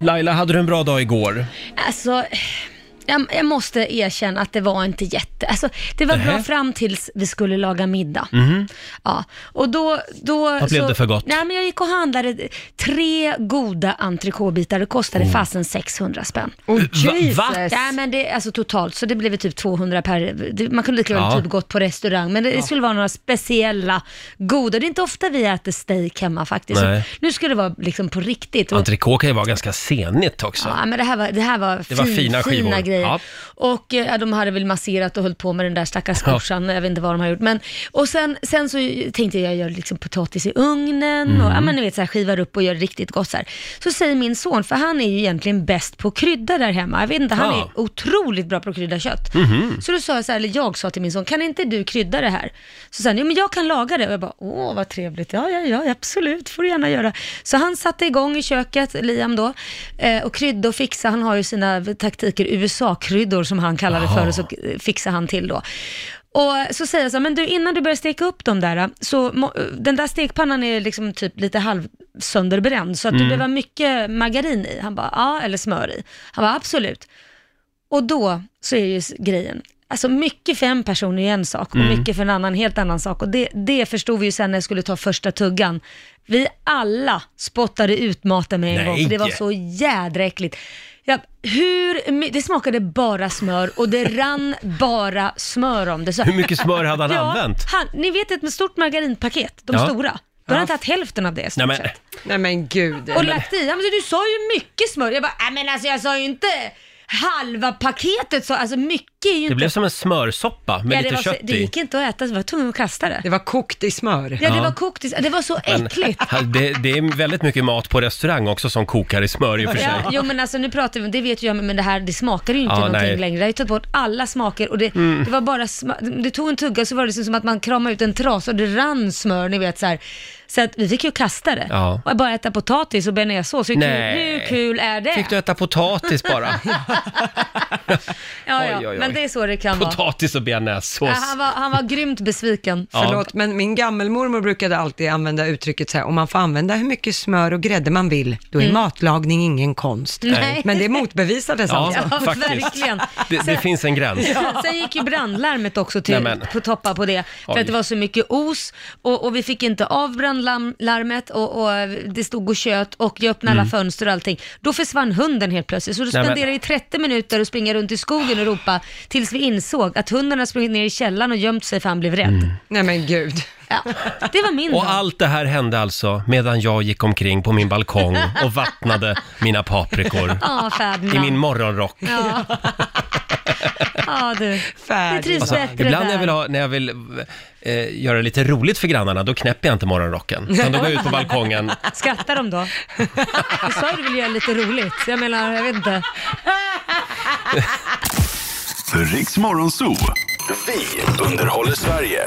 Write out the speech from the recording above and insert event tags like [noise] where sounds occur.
Laila, hade du en bra dag igår? Alltså, jag, jag måste erkänna att det var inte jätte... Alltså, det var bra Nähä. fram tills vi skulle laga middag. Mhm. Ja, och då... då Vad blev det för gott? Nej, men jag gick och handlade tre goda entrecôtebitar. Det kostade Oh. fasen 600 spänn. Oh, Jesus. va? Ja, men det, alltså totalt, så det blev typ 200 per... det- Man kunde lika väl Ja. typ gått på restaurang, men det, det skulle vara några speciella goda. Det är inte ofta vi äter steak hemma faktiskt. Så Nej. nu skulle det vara liksom på riktigt. Och- Entrecote kan ju vara ganska senigt också. Ja, men det här var, det här var, Det var fin, fina skivor. grejer. Ja. Och eh, de hade väl masserat och hållit på med den där stackars korsan, jag vet inte vad de har gjort. Men, och sen, sen så tänkte jag, jag gör liksom potatis i ugnen och Mm. ja, men ni vet, så här, skivar upp och gör riktigt gott. Så, här. så säger min son, för han är ju egentligen bäst på att krydda där hemma. Jag vet inte, han Ja. Mhm. är otroligt bra på att krydda kött. Så då sa jag så här, eller jag sa till min son, kan inte du krydda det här? Så sa han, jo men jag kan laga det. Och jag bara, åh vad trevligt, ja ja ja absolut, får du gärna göra. Så han satte igång i köket, Liam då, eh, och krydda och fixa. Han har ju sina taktiker, USA-kryddor som han kallar det för, och så fixar han till då. Och så säger jag så här, men du innan du börjar steka upp dem där, så må, den där stekpannan är liksom typ lite halvsönderbränd, så att du behöver ha mycket margarin i. Han bara, ja, eller smör i. Han bara, absolut. Och då så är ju s- grejen, alltså mycket för en person är en sak och mycket för en annan helt annan sak. Och det, det förstod vi ju sen när jag skulle ta första tuggan. Vi alla spottade ut maten med en Nej. gång, för det var så jädra äckligt. Ja, hur, det smakade bara smör och det rann bara smör om det. Så, Hur mycket smör hade han [laughs] ja, använt? Han, ni vet ett stort margarinpaket, de Ja. stora. Då har han tagit hälften av det i Nej, men, sett. Nej men gud. Och lagt i. Ja, men du sa ju mycket smör. Jag bara, nej men alltså jag sa ju inte halva paketet. Så, alltså mycket ju det inte... blev som en smörsoppa med ja, det, lite var kött det i. gick inte att äta, så jag var tvungen att kasta det. Det var kokt i smör. Ja, det var kokt. i- Det var så Men, äckligt. det, det är väldigt mycket mat på restaurang också som kokar i smör i och för sig. Ja, jo men alltså nu pratar vi, det vet ju jag, men det här det smakar ju inte Ja, någonting nej. Mm. längre. Det har ju tagit bort alla smaker och det, det var bara, sma- det tog en tugga så var det som att man kramade ut en trasa och det rann smör, ni vet så här. Så att vi fick ju kasta det. Ja. Och bara äta potatis och bearnaisesås, hur, kul- Nej. hur kul är det? Fick du äta potatis bara? [laughs] ja, ja. Oj, oj, oj. Men det är så det kan vara. Potatis och bearnaisesås. Ja, han, var, han var grymt besviken. Ja. Förlåt, men min gammelmormor brukade alltid använda uttrycket så här, om man får använda hur mycket smör och grädde man vill, då är matlagning ingen konst. Mm. Nej. Men det motbevisades Ja, alltså. Ja, faktiskt. verkligen. Det, det finns en gräns. Sen gick ju brandlarmet också till, Nej, men. på toppa på det, för Oj. att det var så mycket os och, och vi fick inte av brandlarmet och, och det stod och tjöt och jag öppnade alla fönster och allting. Då försvann hunden helt plötsligt, så Mm. Men. spenderade vi 30 minuter och springa runt i skogen och ropa tills vi insåg att hunden hade sprungit ner i källaren och gömt sig för han blev rädd. Mm. Nej men gud. Ja, det var min Och dag. allt det här hände alltså medan jag gick omkring på min balkong [laughs] och vattnade mina paprikor Ja, Ferdinand. i min morgonrock. Ja. ja, du. Det trivs Alltså, bättre ibland när där. jag vill, ha, när jag vill eh, göra det lite roligt för grannarna, då knäpper jag inte morgonrocken. Utan då går jag ut på balkongen. [laughs] Skrattar de då? Du sa ju du ville göra lite roligt. Jag menar, jag vet inte. [laughs] Riks Morgonzoo. Vi underhåller Sverige.